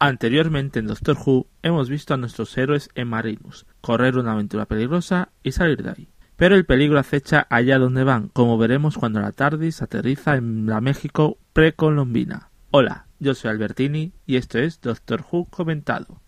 Anteriormente en Doctor Who hemos visto a nuestros héroes en Marinus correr una aventura peligrosa y salir de ahí. Pero el peligro acecha allá donde van, como veremos cuando la TARDIS aterriza en la México precolombina. Hola, yo soy Albertini y esto es Doctor Who comentado.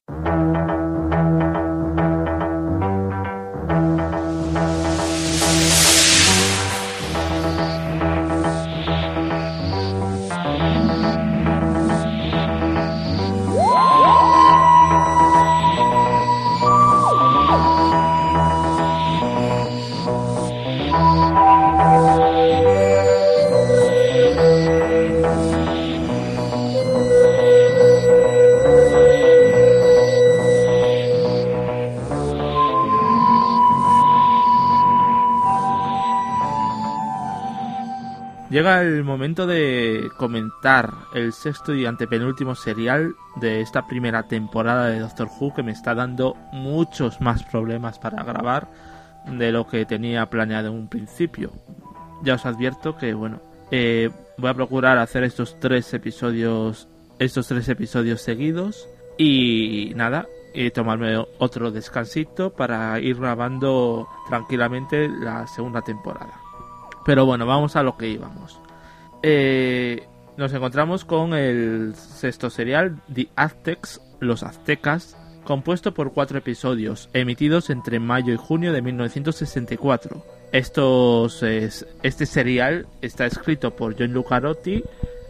Llega el momento de comentar el sexto y antepenúltimo serial de esta primera temporada de Doctor Who que me está dando muchos más problemas para grabar de lo que tenía planeado en un principio. Ya os advierto que bueno, eh, voy a procurar hacer estos tres episodios, estos tres episodios seguidos y nada, y tomarme otro descansito para ir grabando tranquilamente la segunda temporada. Pero bueno, vamos a lo que íbamos. Eh, nos encontramos con el sexto serial, The Aztecs, Los Aztecas, compuesto por cuatro episodios, emitidos entre mayo y junio de 1964. Estos, este serial está escrito por John Lucarotti,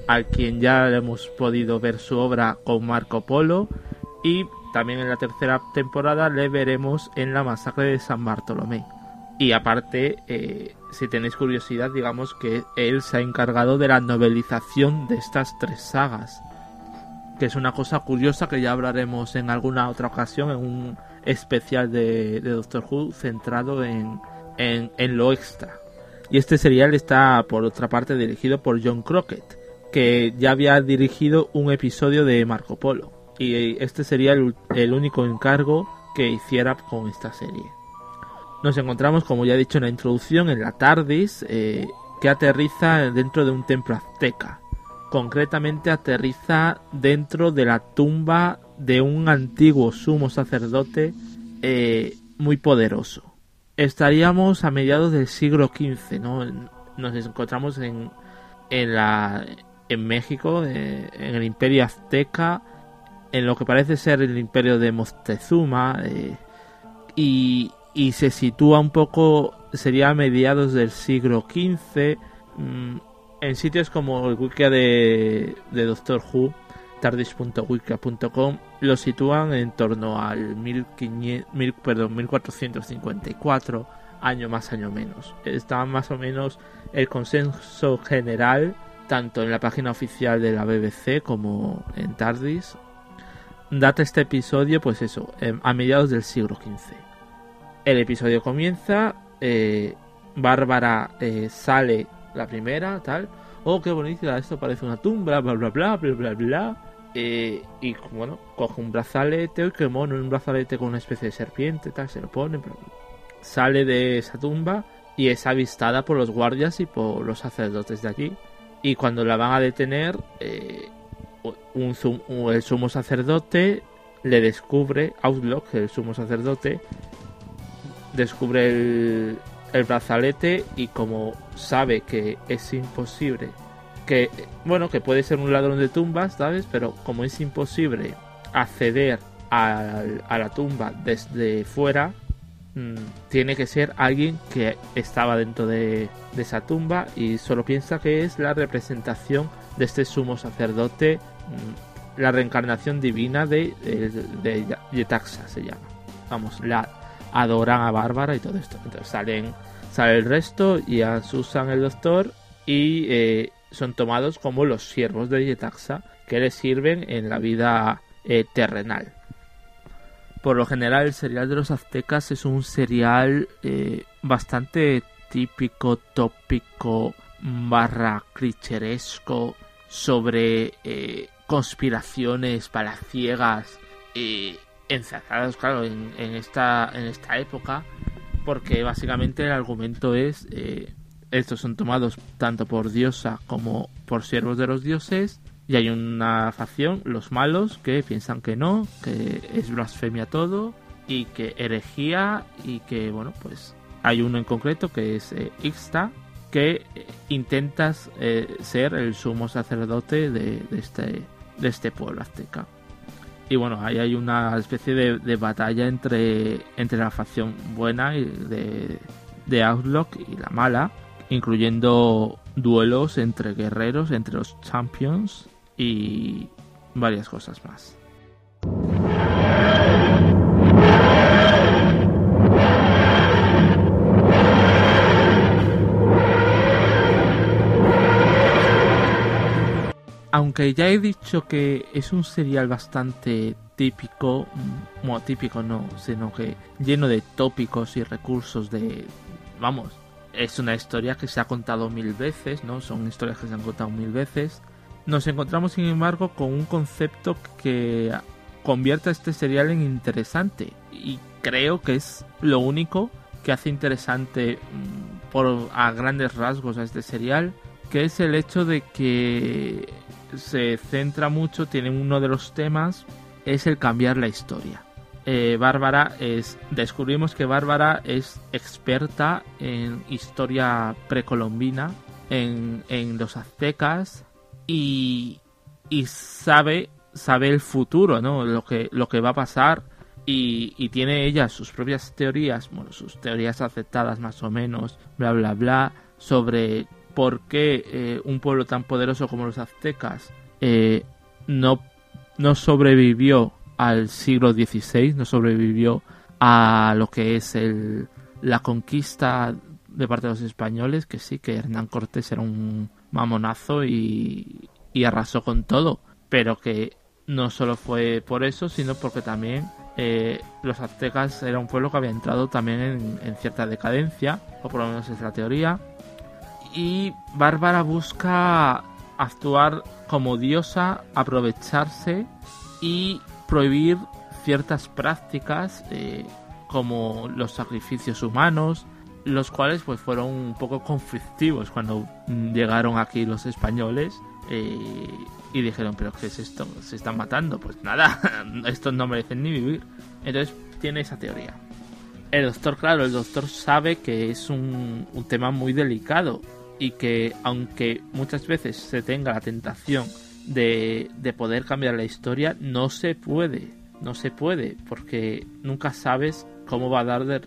al quien ya hemos podido ver su obra con Marco Polo, y también en la tercera temporada le veremos en la masacre de San Bartolomé. Y aparte, eh, si tenéis curiosidad, digamos que él se ha encargado de la novelización de estas tres sagas. Que es una cosa curiosa que ya hablaremos en alguna otra ocasión, en un especial de, Doctor Who centrado en, en, lo extra. Y este serial está, por otra parte, dirigido por John Crockett, que ya había dirigido un episodio de Marco Polo. Y este sería el único encargo que hiciera con esta serie. Nos encontramos, como ya he dicho en la introducción, en la TARDIS, eh, que aterriza dentro de un templo azteca. Concretamente aterriza dentro de la tumba de un antiguo sumo sacerdote eh, muy poderoso. Estaríamos a mediados del siglo XV, ¿no? Nos encontramos en, en, la, en México, eh, en el imperio azteca, en lo que parece ser el imperio de Moctezuma, y, y se sitúa un poco, sería a mediados del siglo XV, mm, en sitios como el wiki de, Doctor Who, tardis.wiki.com, lo sitúan en torno al 1500, perdón, 1454, año más, año menos. Está más o menos el consenso general, tanto en la página oficial de la BBC como en Tardis. Data este episodio, pues eso, a mediados del siglo XV. El episodio comienza, eh, Bárbara eh, sale la primera, tal. Oh, qué bonita, esto parece una tumba, bla, bla, bla, bla, bla, bla. Eh, y bueno, coge un brazalete, qué mono, un brazalete con una especie de serpiente, tal, se lo pone. sale de esa tumba y es avistada por los guardias y por los sacerdotes de allí. Y cuando la van a detener, un, el sumo sacerdote le descubre, Outlook, el sumo sacerdote, descubre el, brazalete y como sabe que es imposible que bueno que puede ser un ladrón de tumbas sabes pero como es imposible acceder a, la tumba desde fuera mm, tiene que ser alguien que estaba dentro de, de, esa tumba y solo piensa que es la representación de este sumo sacerdote mm, la reencarnación divina de, de, de Yetaxa se llama. Vamos la adoran a Bárbara y todo esto. Entonces salen, sale el resto y a Susan el doctor y eh, son tomados como los siervos de Yetaxa que les sirven en la vida eh, terrenal. Por lo general el serial de los aztecas es un serial eh, bastante típico, tópico, barra clicheresco sobre conspiraciones palaciegas encerrados, claro, en, esta, en esta época, porque básicamente el argumento es, eh, estos son tomados tanto por diosa como por siervos de los dioses, Y hay una facción, los malos, que piensan que no, que es blasfemia todo y que herejía y que, bueno, pues hay uno en concreto que es eh, Ixta, que intenta eh, ser el sumo sacerdote de, este, de este pueblo azteca. Y bueno, ahí hay una especie de, batalla entre, entre la facción buena de, de Outlook y la mala, incluyendo duelos entre guerreros, entre los champions y varias cosas más. Aunque ya he dicho que es un serial bastante típico, mm, bueno, típico no, sino que lleno de tópicos y recursos de, vamos, es una historia que se ha contado mil veces, ¿no? Son historias que se han contado mil veces. Nos encontramos, sin embargo, con un concepto que convierte a este serial en interesante y creo que es lo único que hace interesante mm, por a grandes rasgos a este serial, que es el hecho de que se centra mucho, tiene uno de los temas, es el cambiar la historia. Eh, Bárbara es. Descubrimos que Bárbara es experta en historia precolombina, en, en los aztecas y, y sabe, sabe el futuro, ¿no? Lo que, lo que va a pasar y, y, tiene ella sus propias teorías, bueno, sus teorías aceptadas más o menos, bla, bla, bla, sobre por qué eh, un pueblo tan poderoso como los aztecas eh, no, no sobrevivió al siglo XVI, no sobrevivió a lo que es el, la conquista de parte de los españoles, que sí, que Hernán Cortés era un mamonazo y, y arrasó con todo, pero que no solo fue por eso, sino porque también eh, los aztecas era un pueblo que había entrado también en, en, cierta decadencia, o por lo menos es la teoría, y Bárbara busca actuar como diosa, aprovecharse y prohibir ciertas prácticas eh, como los sacrificios humanos, los cuales pues fueron un poco conflictivos cuando llegaron aquí los españoles eh, y dijeron pero qué es esto, se están matando, pues nada, estos no merecen ni vivir. Entonces tiene esa teoría. El doctor, claro, el doctor sabe que es un tema muy delicado y que aunque muchas veces se tenga la tentación de, de poder cambiar la historia, no se puede, no se puede, porque nunca sabes cómo va a dar de,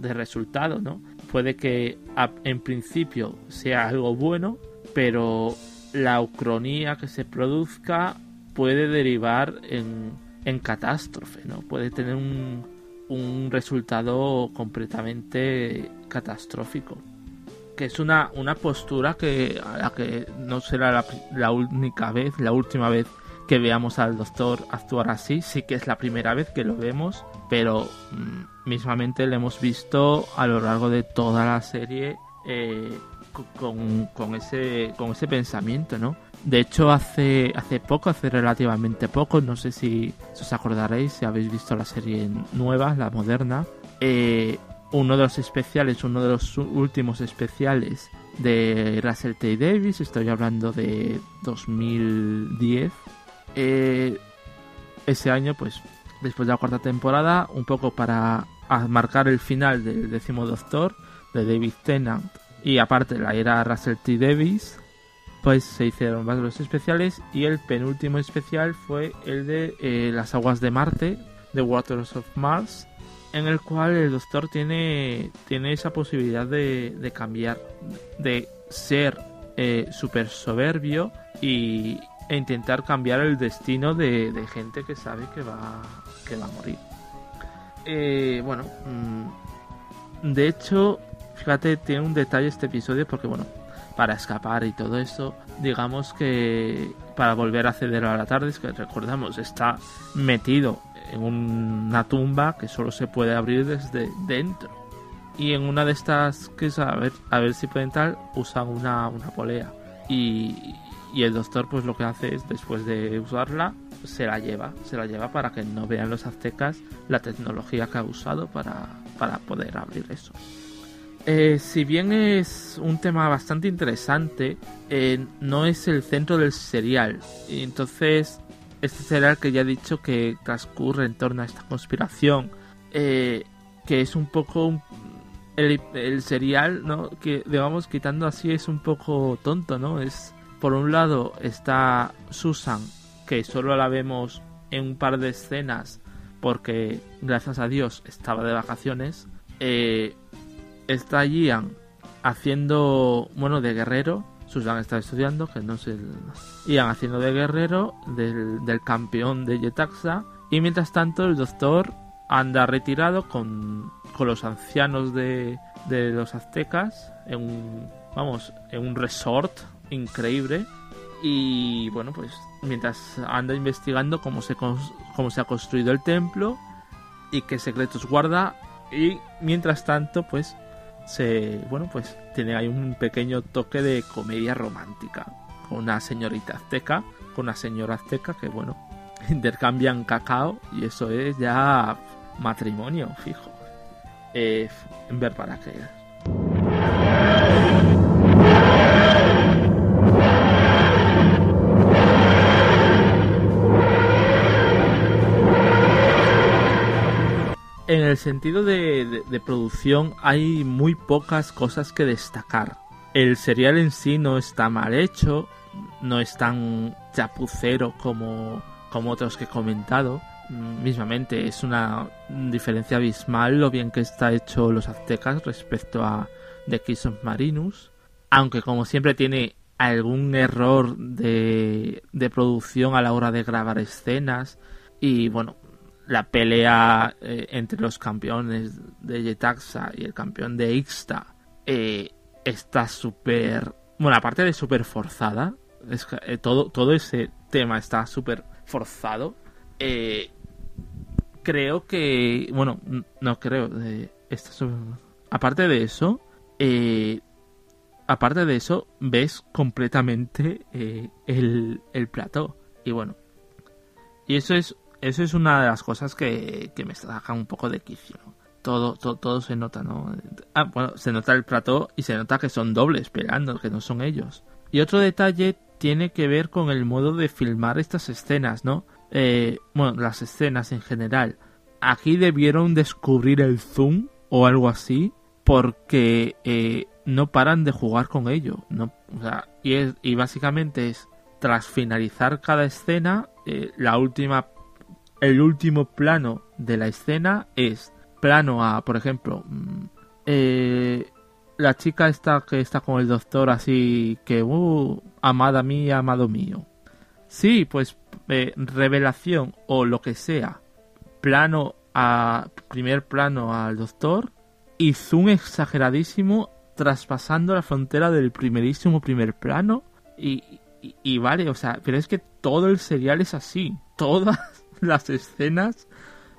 de resultado, ¿no? Puede que en principio sea algo bueno, pero la ucronía que se produzca puede derivar en, en catástrofe, ¿no? Puede tener un, un resultado completamente catastrófico que es una, una postura que a la que no será la, única vez, la última vez que veamos al doctor actuar así, sí que es la primera vez que lo vemos, pero mm, mismamente lo hemos visto a lo largo de toda la serie eh, con, con, ese, con ese pensamiento, ¿no? De hecho, hace, hace poco, hace relativamente poco, no sé si, si os acordaréis, si habéis visto la serie nueva, la moderna, eh, uno de los especiales, uno de los últimos especiales de Russell T. Davis, estoy hablando de 2010. Eh, ese año, pues, después de la cuarta temporada, un poco para marcar el final del décimo Doctor de David Tennant y aparte la era Russell T. Davis, pues se hicieron varios especiales y el penúltimo especial fue el de eh, las aguas de Marte, The Waters of Mars, en el cual el doctor tiene, tiene esa posibilidad de, cambiar, de ser eh, súper soberbio y, e intentar cambiar el destino de, gente que sabe que va, que va a morir. Eh, bueno, mm, de hecho, fíjate, tiene un detalle este episodio porque, bueno, para escapar y todo eso, digamos que para volver a acceder a la tarde, es que recordamos, está metido en una tumba que solo se puede abrir desde dentro. Y en una de estas, que es a ver, a ver si pueden tal, usan una, una polea. Y, y el doctor pues lo que hace es, después de usarla, se la lleva, se la lleva para que no vean los aztecas la tecnología que ha usado para, para poder abrir eso. Eh, si bien es un tema bastante interesante, eh, no es el centro del serial. Y entonces, este serial que ya he dicho que transcurre en torno a esta conspiración, eh, que es un poco el, serial, ¿no? Que digamos quitando así es un poco tonto, ¿no? Es por un lado está Susan, que solo la vemos en un par de escenas porque gracias a Dios estaba de vacaciones. Eh, está Ian haciendo, bueno, de guerrero. Susan está estudiando, que no sé. Ian haciendo de guerrero del, del campeón de Yetaxa. Y mientras tanto, el doctor anda retirado con, con los ancianos de, de los aztecas en un, vamos, en un resort increíble. Y bueno, pues mientras anda investigando cómo se, cómo se ha construido el templo y qué secretos guarda. Y mientras tanto, pues se bueno pues tiene ahí un pequeño toque de comedia romántica con una señorita azteca con una señora azteca que bueno intercambian cacao y eso es ya matrimonio fijo. Eh, en ver para qué el sentido de, producción hay muy pocas cosas que destacar. El serial en sí no está mal hecho, no es tan chapucero como, como otros que he comentado. Mismamente es una diferencia abismal lo bien que está hecho los aztecas respecto a The Kiss of Marinus. Aunque como siempre tiene algún error de, de producción a la hora de grabar escenas. Y bueno, la pelea eh, entre los campeones de Yetaxa y el campeón de Ixta eh, está súper... Bueno, aparte de súper forzada, eh, todo, todo ese tema está súper forzado. creo que... Bueno, no creo. Aparte de eso, aparte de eso, ves completamente el, el plató. Y bueno, y eso es eso es una de las cosas que, me saca un poco de quicio. Todo, todo, todo se nota, ¿no? Ah, bueno, se nota el plató y se nota que son dobles esperando, que no son ellos. Y otro detalle tiene que ver con el modo de filmar estas escenas, ¿no? Eh, bueno, las escenas en general. Aquí debieron descubrir el zoom o algo así, porque eh, no paran de jugar con ello. No, o sea, y, es, y básicamente es, tras finalizar cada escena, eh, la última el último plano de la escena es plano a, por ejemplo, mm, eh, la chica está que está con el doctor así que, uh, amada mía, amado mío. Sí, pues eh, revelación o lo que sea, plano a primer plano al doctor y zoom exageradísimo traspasando la frontera del primerísimo primer plano y, y, vale, o sea, pero es que todo el serial es así, todas las escenas,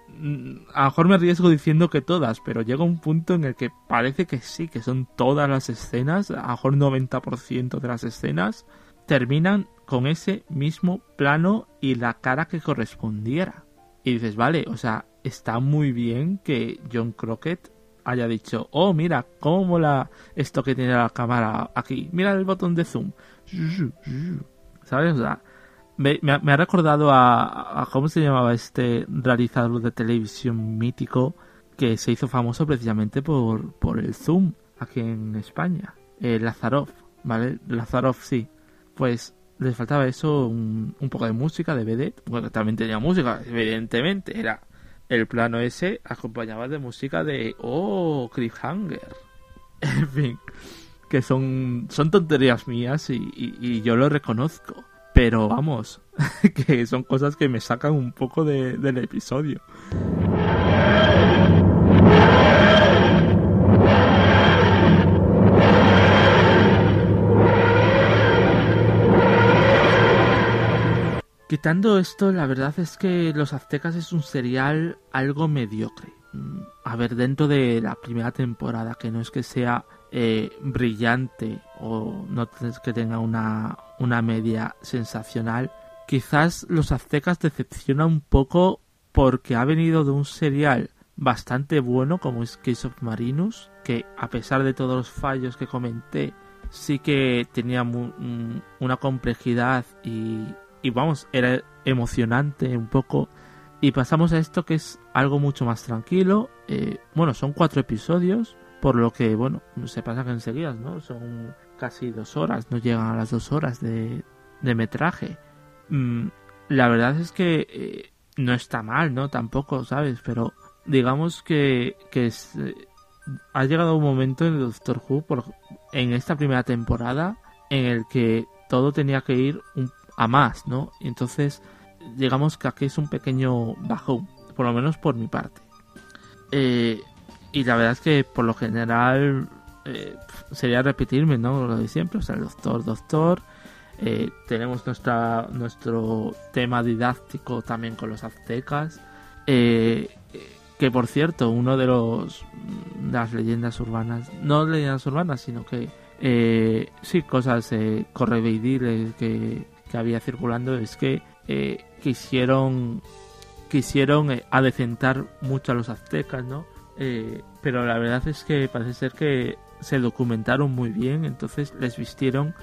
mm, a lo mejor me arriesgo diciendo que todas, pero llega un punto en el que parece que sí, que son todas las escenas, a lo mejor 90% de las escenas, terminan con ese mismo plano y la cara que correspondiera. Y dices, vale, o sea, está muy bien que John Crockett haya dicho, oh, mira, cómo mola esto que tiene la cámara aquí, mira el botón de zoom. ¿Sabes? O sea, me, ha, recordado a, ¿Cómo se llamaba este realizador de televisión mítico que se hizo famoso precisamente por, por el Zoom aquí en España? Eh, ¿vale? Lazarov, sí. Pues les faltaba eso, un, poco de música, de vedette. Bueno, también tenía música, evidentemente. Era el plano ese acompañaba de música de. ¡Oh! Cliffhanger. En fin, que son, son tonterías mías y yo lo reconozco. Pero vamos, que son cosas que me sacan un poco del episodio. Quitando esto, la verdad es que Los Aztecas es un serial algo mediocre. Mm, a ver, dentro de la primera temporada, que no es que sea eh, brillante o no que tenga una, una media sensacional, quizás los aztecas decepciona un poco porque ha venido de un serial bastante bueno como es Case of Marinus que a pesar de todos los fallos que comenté, sí que tenía mm, una complejidad y, y vamos, era emocionante un poco. Y pasamos a esto que es algo mucho más tranquilo. Eh, bueno, son cuatro episodios, por lo que, bueno, se pasa que enseguida, ¿no? Son casi dos horas, no llegan a las dos horas de, de metraje. Mm, la verdad es que eh, no está mal, ¿no? Tampoco, ¿sabes? Pero digamos que, que eh, ha llegado un momento en Doctor Who, por, en esta primera temporada, en el que todo tenía que ir a más, ¿no? Entonces, digamos que aquí es un pequeño bajón, por lo menos por mi parte. Eh, y la verdad es que por lo general sería repetirme, ¿no? Lo de siempre, o sea, el doctor, doctor, eh, tenemos nuestra, nuestro tema didáctico también con los aztecas. Eh, que por cierto, uno de los las leyendas urbanas, no leyendas urbanas, sino que eh, sí, cosas eh, correveidiles que, que había circulando es que quisieron quisieron adecentar mucho a los aztecas, ¿no? Pero la verdad es que parece ser que se documentaron muy bien, entonces les vistieron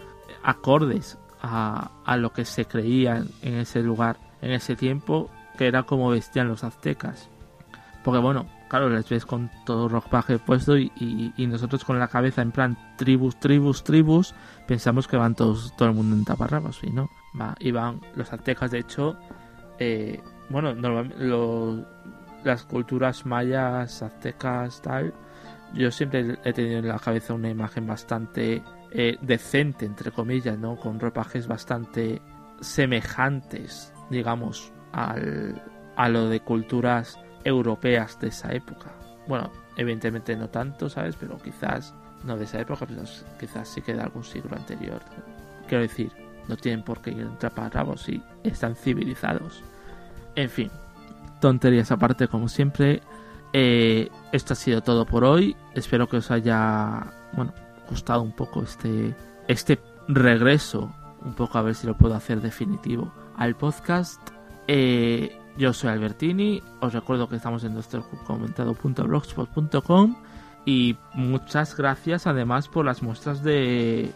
acordes a, lo que se creía en ese lugar, en ese tiempo, que era como vestían los aztecas. Porque bueno, claro, les ves con todo ropaje puesto y, y, nosotros con la cabeza en plan tribus, tribus, tribus, pensamos que van todos, todo el mundo en taparrabos y no, va, y van los aztecas, de hecho, eh, bueno, normalmente las culturas mayas, aztecas, tal, yo siempre he tenido en la cabeza una imagen bastante eh, decente, entre comillas, ¿no? Con ropajes bastante semejantes, digamos, al, a lo de culturas europeas de esa época. Bueno, evidentemente no tanto, ¿sabes? Pero quizás no de esa época, quizás sí que de algún siglo anterior. Quiero decir, no tienen por qué ir taparrabos si están civilizados. En fin, tonterías aparte, como siempre. Eh, esto ha sido todo por hoy. Espero que os haya, bueno, gustado un poco este, este regreso, un poco a ver si lo puedo hacer definitivo al podcast. Eh, yo soy Albertini, os recuerdo que estamos en doctorcomentado.blogspot.com y muchas gracias además por las muestras de,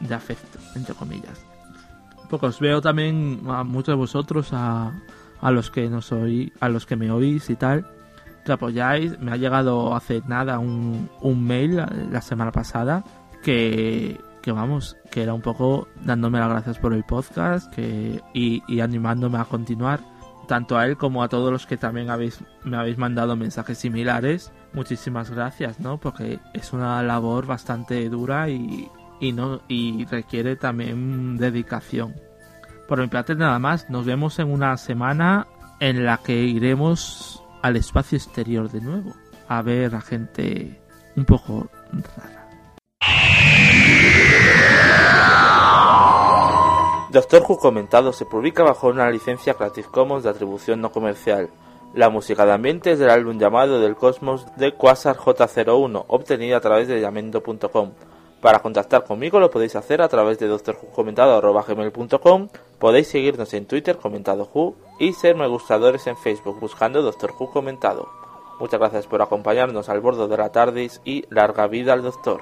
de afecto, entre comillas. Porque os veo también a muchos de vosotros, a, a los que nos oí, a los que me oís y tal que apoyáis. Me ha llegado hace nada un, un mail la semana pasada que, que vamos, que era un poco dándome las gracias por el podcast que, y, y animándome a continuar tanto a él como a todos los que también habéis, me habéis mandado mensajes similares. Muchísimas gracias, ¿no? Porque es una labor bastante dura y, y, no, y requiere también dedicación. Por mi parte nada más, nos vemos en una semana en la que iremos al espacio exterior de nuevo, a ver a gente un poco rara. Doctor Who comentado se publica bajo una licencia Creative Commons de atribución no comercial. La música de ambiente es del álbum llamado del cosmos de Quasar J01, obtenida a través de llamendo.com. Para contactar conmigo lo podéis hacer a través de doctorwhocomentado.com, podéis seguirnos en Twitter comentado Who y ser me gustadores en Facebook buscando Doctor Who comentado. Muchas gracias por acompañarnos al bordo de la TARDIS y larga vida al Doctor.